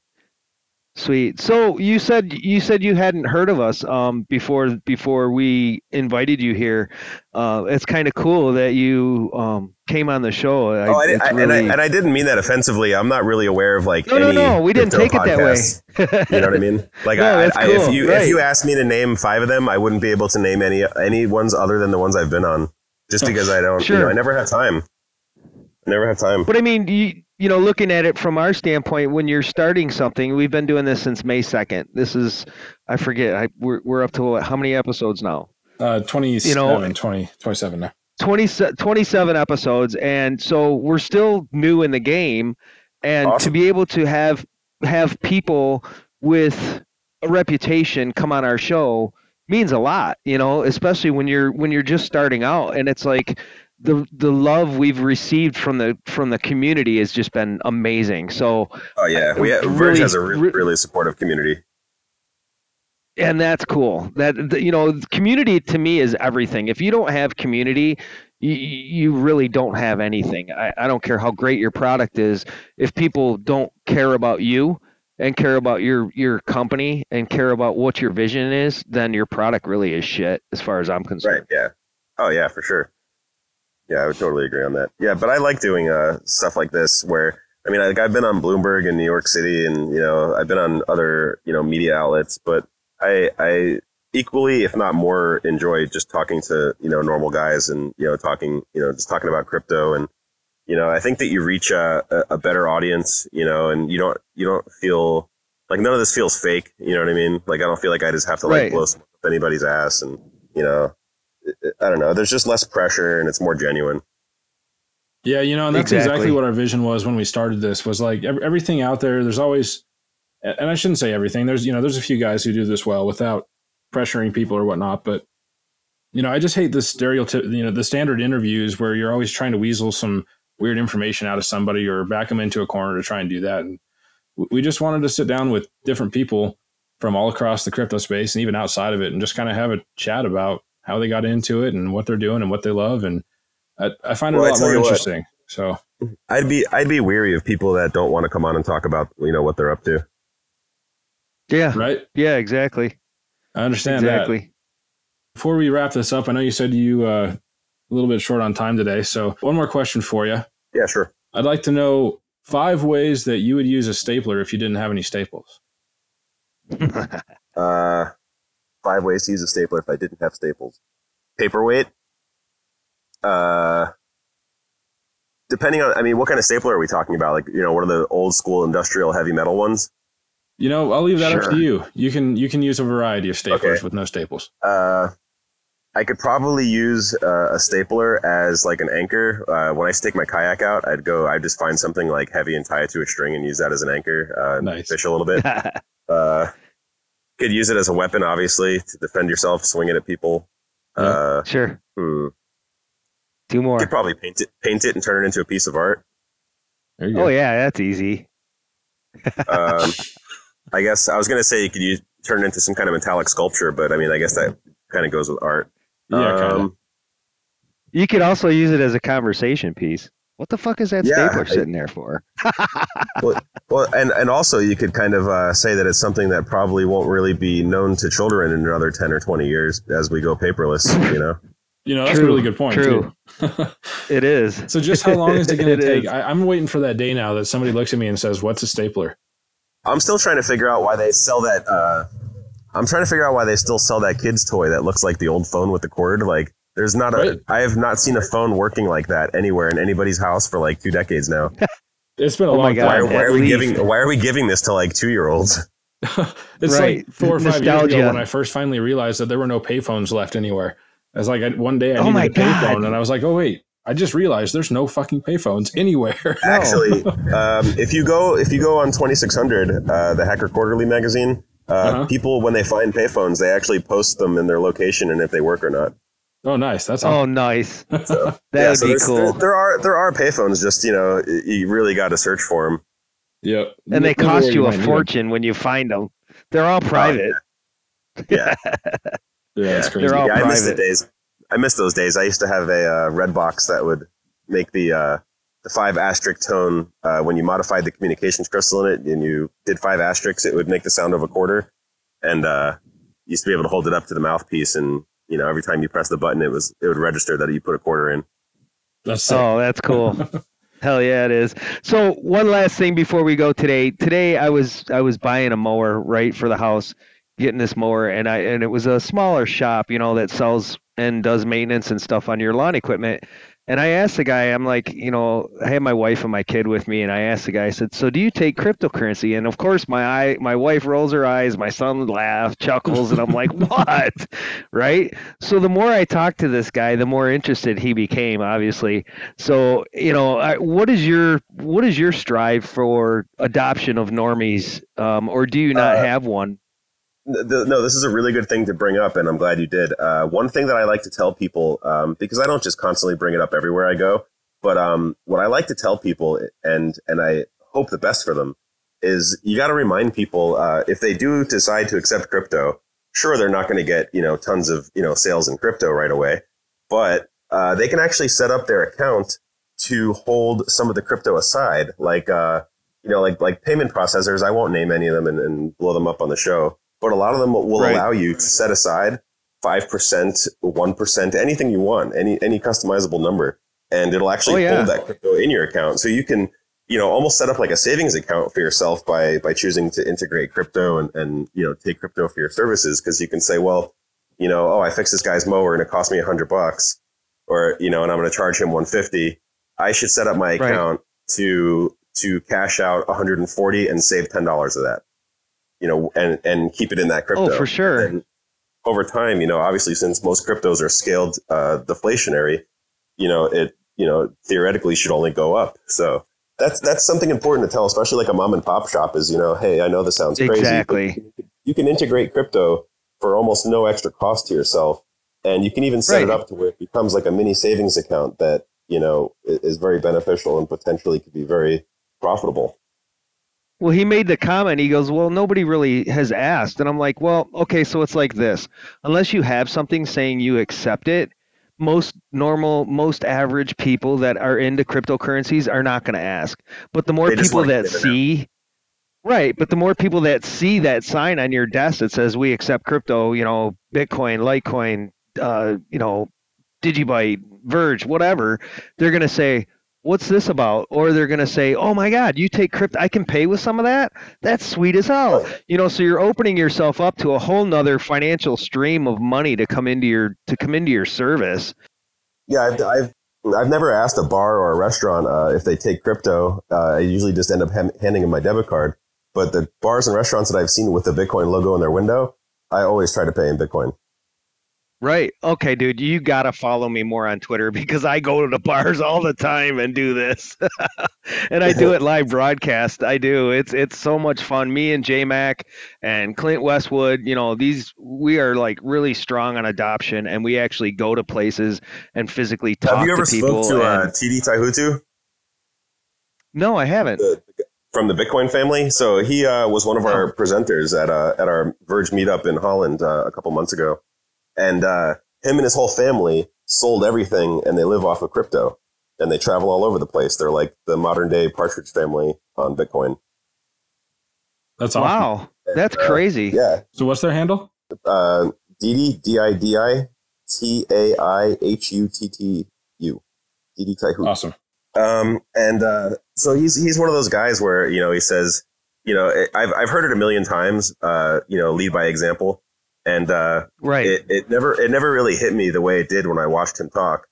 Sweet. So you said you said you hadn't heard of us um, before before we invited you here. Uh, it's kind of cool that you um, came on the show. I, oh, I, I, really... and, I, and I didn't mean that offensively. I'm not really aware of like no, no, no. We didn't take podcasts. it that way. you know what I mean? Like, no, I, cool. if you right. if you asked me to name five of them, I wouldn't be able to name any any ones other than the ones I've been on, just because I don't. Sure. You know, I never have time. I never have time. But I mean, you, you know, looking at it from our standpoint, when you're starting something, we've been doing this since May 2nd. This is, I forget, I, we're, we're up to what, how many episodes now? Uh, 27, you know, 20, 27 now. 20, 27 episodes. And so we're still new in the game. And awesome. to be able to have, have people with a reputation come on our show means a lot, you know, especially when you're, when you're just starting out and it's like, the the love we've received from the from the community has just been amazing. So oh yeah, we uh, have, really, Verge has a re- really supportive community, and that's cool. That the, you know, community to me is everything. If you don't have community, you, you really don't have anything. I, I don't care how great your product is. If people don't care about you and care about your your company and care about what your vision is, then your product really is shit, as far as I'm concerned. Right. Yeah. Oh yeah, for sure. Yeah, I would totally agree on that. Yeah, but I like doing uh, stuff like this where I mean, like I've been on Bloomberg in New York City, and you know, I've been on other you know media outlets, but I I equally, if not more, enjoy just talking to you know normal guys and you know talking you know just talking about crypto and you know I think that you reach a, a better audience, you know, and you don't you don't feel like none of this feels fake. You know what I mean? Like I don't feel like I just have to like right. blow anybody's ass, and you know I don't know. There's just less pressure and it's more genuine. Yeah, you know, and that's exactly, exactly what our vision was when we started this. Was like everything out there. There's always, and I shouldn't say everything. There's you know, there's a few guys who do this well without pressuring people or whatnot. But you know, I just hate the stereotype. You know, the standard interviews where you're always trying to weasel some weird information out of somebody or back them into a corner to try and do that. And we just wanted to sit down with different people from all across the crypto space and even outside of it, and just kind of have a chat about how they got into it and what they're doing and what they love. And I, I find it well, a lot more interesting. What, so I'd be I'd be weary of people that don't want to come on and talk about you know what they're up to. Yeah. Right. Yeah. Exactly. I understand exactly. That. Before we wrap this up, I know you said you uh, a little bit short on time today. So one more question for you. Yeah, sure. I'd like to know five ways that you would use a stapler if you didn't have any staples. uh, five ways to use a stapler if I didn't have staples. Paperweight. Uh, depending on, I mean, what kind of stapler are we talking about? Like, you know, one of the old school industrial heavy metal ones? You know, I'll leave that sure. up to you. You can you can use a variety of staplers okay. with no staples. Uh, I could probably use uh, a stapler as like an anchor. Uh, when I stick my kayak out, I'd go. I'd just find something like heavy and tie it to a string and use that as an anchor. Uh, nice. Fish a little bit. uh, could use it as a weapon, obviously, to defend yourself, swing it at people. Yeah, uh, sure. Hmm. Two more. You could probably paint it, paint it, and turn it into a piece of art. Oh yeah, that's easy. um, I guess I was gonna say you could use turn it into some kind of metallic sculpture, but I mean, I guess that kind of goes with art. Yeah, um, You could also use it as a conversation piece. What the fuck is that yeah, stapler sitting there for? well, well, and and also you could kind of uh, say that it's something that probably won't really be known to children in another ten or twenty years as we go paperless. You know. You know, that's true, a really good point. True. it is. So, just how long is it going to take? I, I'm waiting for that day now that somebody looks at me and says, "What's a stapler?" I'm still trying to figure out why they sell that. Uh, I'm trying to figure out why they still sell that kid's toy that looks like the old phone with the cord. Like, there's not a. Right. I have not seen a phone working like that anywhere in anybody's house for like two decades now. it's been a oh long God, time. Why, why are we giving? Why are we giving this to like two year olds? it's right. like four or five Nostalgia. years ago when I first finally realized that there were no payphones left anywhere. I was like, I, one day I oh needed a payphone, and I was like, oh wait, I just realized there's no fucking payphones anywhere. Actually, um, if you go if you go on 2600, uh, the Hacker Quarterly magazine, uh, uh-huh. people when they find payphones, they actually post them in their location and if they work or not. Oh, nice. That's awesome. oh, nice. So, that yeah, would so be cool. There, there, are there are payphones. Just you know, you really got to search for them. Yep. And they cost you a fortune when you find them. They're all private. Oh, yeah. yeah. yeah, that's crazy. They're all yeah, private. I miss the days. I miss those days. I used to have a uh, red box that would make the uh, the five asterisk tone uh, when you modified the communications crystal in it and you did five asterisks, it would make the sound of a quarter. And uh, used to be able to hold it up to the mouthpiece, and you know every time you press the button, it was it would register that you put a quarter in. That's oh, that's cool. Hell yeah, it is. So one last thing before we go today. Today I was I was buying a mower right for the house, getting this mower, and I and it was a smaller shop, you know, that sells and does maintenance and stuff on your lawn equipment. And I asked the guy, I'm like, you know, I had my wife and my kid with me, and I asked the guy, I said, "So do you take cryptocurrency?" And of course, my eye, my wife rolls her eyes, my son laughs, chuckles, and I'm like, "What?" right? So the more I talked to this guy, the more interested he became, obviously. So you know, I, what is your what is your strive for adoption of normies, um, or do you not uh, have one? The, no, this is a really good thing to bring up, and I'm glad you did. Uh, one thing that I like to tell people, um, because I don't just constantly bring it up everywhere I go, but um, what I like to tell people, and and I hope the best for them, is you got to remind people uh, if they do decide to accept crypto, sure they're not going to get you know tons of you know sales in crypto right away, but uh, they can actually set up their account to hold some of the crypto aside, like uh, you know like like payment processors. I won't name any of them and, and blow them up on the show but a lot of them will right. allow you to set aside 5%, 1%, anything you want, any, any customizable number. And it'll actually oh, yeah. hold that crypto in your account. So you can, you know, almost set up like a savings account for yourself by, by choosing to integrate crypto and, and, you know, take crypto for your services. Cause you can say, well, you know, oh, I fixed this guy's mower and it cost me a hundred bucks or, you know, and I'm going to charge him 150. I should set up my account right. to, to cash out 140 and save $10 of that you know, and and keep it in that crypto. Oh, for sure. And over time, you know, obviously, since most cryptos are scaled uh, deflationary, you know, it you know theoretically should only go up. So that's that's something important to tell, especially like a mom and pop shop. Is you know, hey, I know this sounds crazy. Exactly. You can integrate crypto for almost no extra cost to yourself, and you can even set right. it up to where it becomes like a mini savings account that you know is very beneficial and potentially could be very profitable. Well, he made the comment. He goes, "Well, nobody really has asked," and I'm like, "Well, okay, so it's like this: unless you have something saying you accept it, most normal, most average people that are into cryptocurrencies are not going to ask. But the more they people that see, right? But the more people that see that sign on your desk that says we accept crypto, you know, Bitcoin, Litecoin, uh, you know, Digibyte, Verge, whatever, they're going to say, what's this about? Or they're going to say, oh my God, you take crypto, I can pay with some of that? That's sweet as hell. You know, so you're opening yourself up to a whole nother financial stream of money to come into your, to come into your service. Yeah, I've, I've, I've never asked a bar or a restaurant uh, if they take crypto. Uh, I usually just end up ha- handing them my debit card. But the bars and restaurants that I've seen with the Bitcoin logo in their window, I always try to pay in Bitcoin. Right. Okay, dude, you got to follow me more on Twitter because I go to the bars all the time and do this. and I do it live broadcast. I do. It's it's so much fun. Me and J Mac and Clint Westwood, you know, these we are like really strong on adoption and we actually go to places and physically talk Have you ever to people. spoke to uh, Didi Taihuttu? No, I haven't. The, from the Bitcoin family. So he uh, was one of our presenters at uh, at our Verge meetup in Holland uh, a couple months ago and uh, him and his whole family sold everything, and they live off of crypto, and they travel all over the place. They're like the modern day Partridge family on Bitcoin. That's awesome. Wow, that's uh, crazy. Yeah. So what's their handle? Uh, Didi D I D I T A I H U T T U. Didi Taihu. Awesome. Um, and uh, so he's he's one of those guys where you know he says, you know, I've I've heard it a million times. Uh, you know, lead by example and uh, right, it, it never it never really hit me the way it did when I watched him talk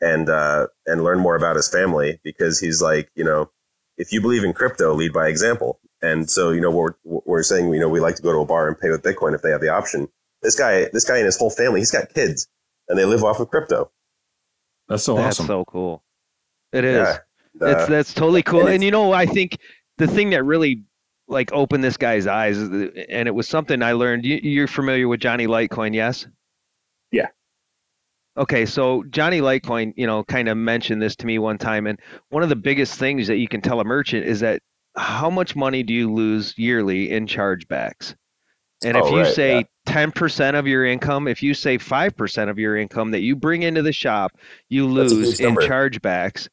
and uh, and learn more about his family because he's like, you know, if you believe in crypto, lead by example. And so, you know, we're we're saying, you know, we like to go to a bar and pay with Bitcoin if they have the option. This guy, this guy and his whole family, he's got kids, and they live off of crypto. That's so awesome. that's awesome. so cool. It is. Yeah, uh, that's totally cool. And, and you know, I think the thing that really like open this guy's eyes uh, and it was something i learned. You, are familiar with johnny litecoin yes? Yeah. Okay so johnny litecoin you know kind of mentioned this to me one time and one of the biggest things that you can tell a merchant is that how much money do you lose yearly in chargebacks? And if oh, you right, say yeah. 10% of your income if you say 5% of your income that you bring into the shop you lose in chargebacks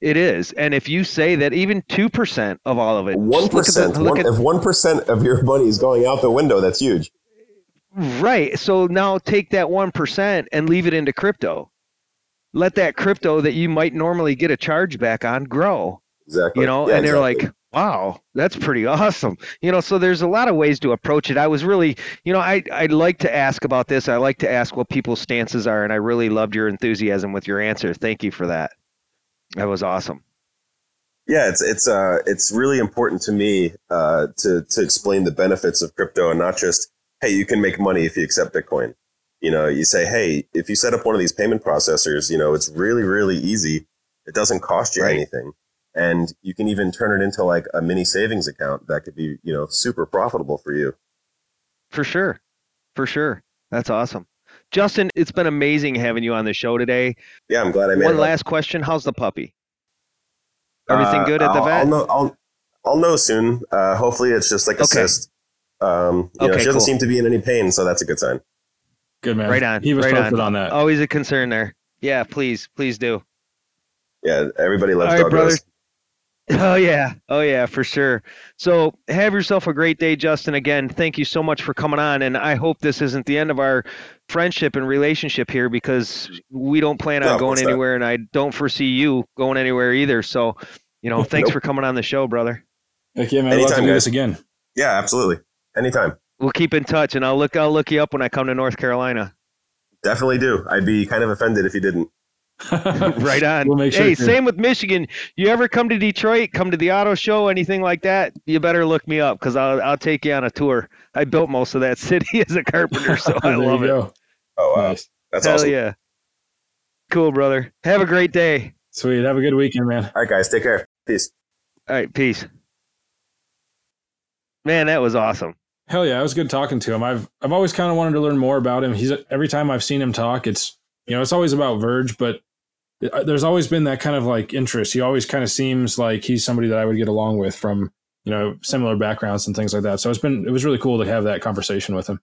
It is, and if you say that even two percent of all of it, One look at the- percent. look at- If one percent of your money is going out the window, that's huge. Right. So now take that 1% and leave it into crypto. Let that crypto that you might normally get a charge back on grow, Exactly. you know, Yeah, and they're exactly. like, wow, that's pretty awesome. You know, so there's a lot of ways to approach it. I was really, you know, I, I'd like to ask about this. I like to ask what people's stances are, and I really loved your enthusiasm with your answer. Thank you for that. That was awesome. Yeah, it's it's uh it's really important to me uh to to explain the benefits of crypto and not just hey you can make money if you accept Bitcoin. You know, you say hey if you set up one of these payment processors, you know it's really really easy. It doesn't cost you Right. anything, and you can even turn it into like a mini savings account that could be you know super profitable for you. For sure. For sure. That's awesome. Justin, it's been amazing having you on the show today. Yeah, I'm glad I made One it. One last question. How's the puppy? Everything good at the Uh, I'll, vet? I'll know. I'll, I'll know soon. Uh, hopefully, it's just like a Okay. cyst. Um, you know, Okay, she doesn't cool. seem to be in any pain, so that's a good sign. Good man. Right on. He was right posted on. on that. Always a concern there. Yeah, please, please do. Yeah, everybody loves All right, dog brother. roast. Oh yeah, oh yeah, for sure. So have yourself a great day, Justin. Again, thank you so much for coming on, and I hope this isn't the end of our friendship and relationship here because we don't plan on of going course not. anywhere, and I don't foresee you going anywhere either. So, you know, thanks Nope. for coming on the show, brother. Heck yeah, man. We'll have to Anytime, do guys. this again. Yeah, absolutely. Anytime. We'll keep in touch, and I'll look I'll look you up when I come to North Carolina. Definitely do. I'd be kind of offended if you didn't. right on. We'll make sure hey, to. same with Michigan. You ever come to Detroit, come to the auto show, anything like that? You better look me up because I'll I'll take you on a tour. I built most of that city as a carpenter, so I love it. go. Oh, wow. Nice. That's Hell awesome. yeah. Cool, brother. Have a great day. Sweet. Have a good weekend, man. All right, guys. Take care. Peace. All right, peace. Man, that was awesome. Hell yeah, it was good talking to him. I've I've always kind of wanted to learn more about him. He's every time I've seen him talk, it's you know it's always about Verge, but uh, there's always been that kind of like interest. He always kind of seems like he's somebody that I would get along with from you know similar backgrounds and things like that. So it's been it was really cool to have that conversation with him.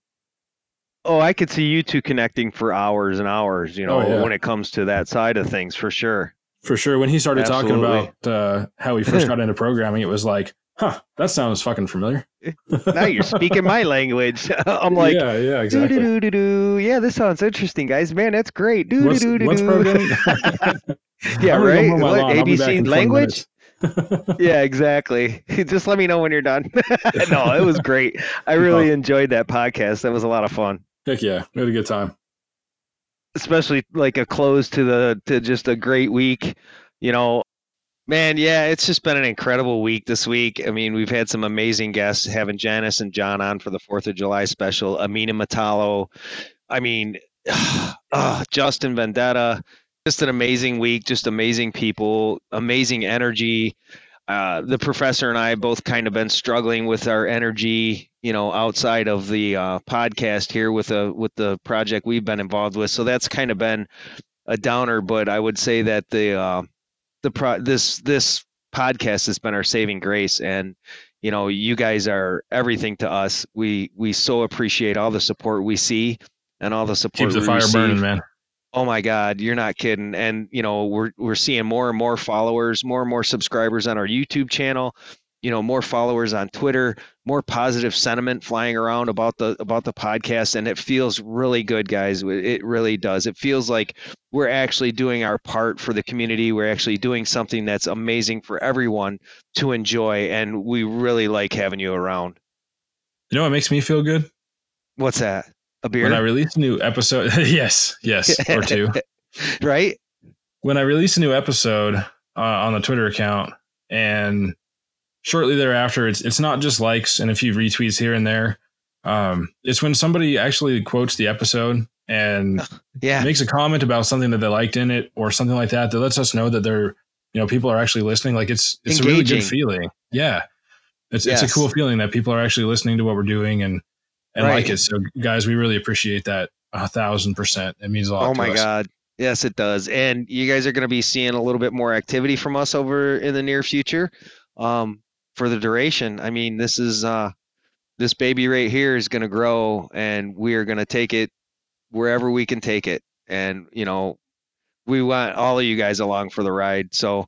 Oh, I could see you two connecting for hours and hours, you know, Oh, yeah. when it comes to that side of things for sure. For sure, when he started talking about uh, how he first got into programming, it was like, huh, that sounds fucking familiar. now you're speaking my language. I'm like, yeah, yeah, exactly. doo doo doo. Yeah, this sounds interesting, guys. Man, that's great. Doo What's, doo doo what's programming? Yeah, I'm gonna go right. What, lawn. I'll be back ABC language. yeah, exactly. Just let me know when you're done. no, it was great. I really enjoyed that podcast. That was a lot of fun. Heck yeah, we had a good time. Especially like a close to the to just a great week. You know, man, yeah, it's just been an incredible week this week. I mean, we've had some amazing guests, having Janice and John on for the Fourth of July special. Amina Metallo. I mean, uh, Justin Vendetta. Just an amazing week. Just amazing people. Amazing energy. uh, the professor and I both kind of been struggling with our energy, you know, outside of the uh, podcast here with a with the project we've been involved with. So that's kind of been a downer. But I would say that the uh, the pro this this podcast has been our saving grace, and you know, you guys are everything to us. We we so appreciate all the support we see and all the support Keeps the fire receive. burning, man. Oh my God, you're not kidding. And you know, we're we're seeing more and more followers, more and more subscribers on our YouTube channel, you know, more followers on Twitter, more positive sentiment flying around about the about the podcast and it feels really good, guys. It really does. It feels like we're actually doing our part for the community. We're actually doing something that's amazing for everyone to enjoy and we really like having you around. You know what makes me feel good? What's that? A beer? When I release a new episode, yes, yes, or two. right? When I release a new episode uh, on the Twitter account, and shortly thereafter, it's it's not just likes and a few retweets here and there. Um, it's when somebody actually quotes the episode and Yeah. makes a comment about something that they liked in it or something like that that lets us know that they're you know people are actually listening. Like it's it's a really good feeling. Yeah, it's it's a cool feeling that people are actually listening to what we're doing and and Right. like it. So guys, we really appreciate that a thousand percent. It means a lot. Oh my us. God. Yes, it does. And you guys are going to be seeing a little bit more activity from us over in the near future um, for the duration. I mean, this is uh, this baby right here is going to grow and we are going to take it wherever we can take it. And, you know, we want all of you guys along for the ride. So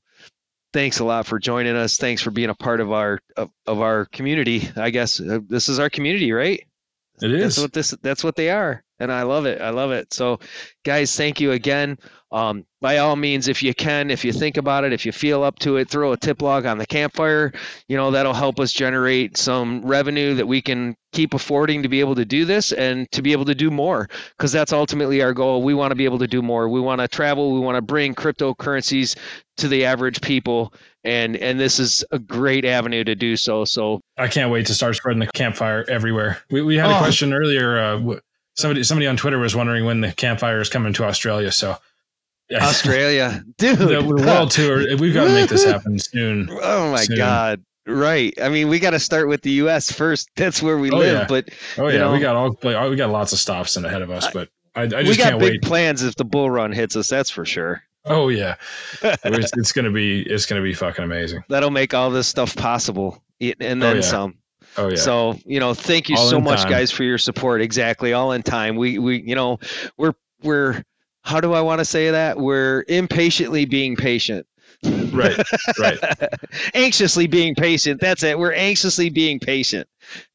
thanks a lot for joining us. Thanks for being a part of our of, of our community. I guess uh, this is our community, right? It is. That's what this. That's what they are, and I love it. I love it. So, guys, thank you again. Um, by all means, if you can, if you think about it, if you feel up to it, throw a tip log on the campfire. You know that'll help us generate some revenue that we can keep affording to be able to do this and to be able to do more because that's ultimately our goal. We want to be able to do more. We want to travel. We want to bring cryptocurrencies to the average people, and and this is a great avenue to do so. So I can't wait to start spreading the campfire everywhere. We we had a Oh. question earlier. Uh, somebody somebody on Twitter was wondering when the campfire is coming to Australia. So Australia, dude, the, world tour. We've got to make this happen soon. Oh my soon. god. Right. I mean, we got to start with the US first. That's where we Oh, live, yeah. but Oh yeah, we got all like, we got lots of stops in ahead of us, but I, I just we got can't big wait. plans if the bull run hits us, that's for sure. Oh yeah, it's, it's gonna be it's gonna be fucking amazing. That'll make all this stuff possible and Oh, then yeah. some. Oh yeah, So, you know, thank you All so much time. guys for your support. Exactly. All in time. We we you know, we're we're how do I want to say that? We're impatiently being patient. right, right, anxiously being patient. That's it. We're anxiously being patient.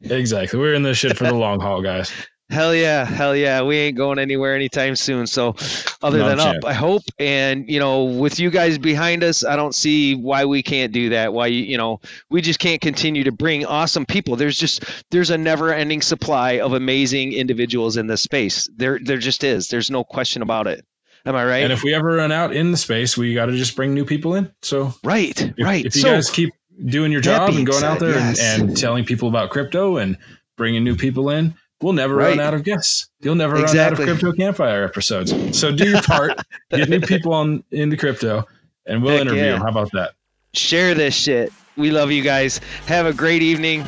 exactly. We're in this shit for the long haul, guys. Hell yeah, hell yeah. We ain't going anywhere anytime soon. So, other Not than up. I hope. And, you know, with you guys behind us, I don't see why we can't do that. Why, you you know, we just can't continue to bring awesome people. There's just, there's a never ending supply of amazing individuals in this space. There, there just is. There's no question about it. Am I right? And if we ever run out in the space, we got to just bring new people in. So right, if, right. if you so, guys keep doing your job and going out there yes. and, and telling people about crypto and bringing new people in, we'll never Right. run out of guests. You'll never Exactly. run out of crypto campfire episodes. So do your part, get new people on into crypto, and we'll Heck interview yeah. them. How about that? share this shit. We love you guys. Have a great evening.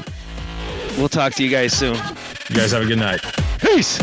We'll talk to you guys soon. You guys have a good night. Peace.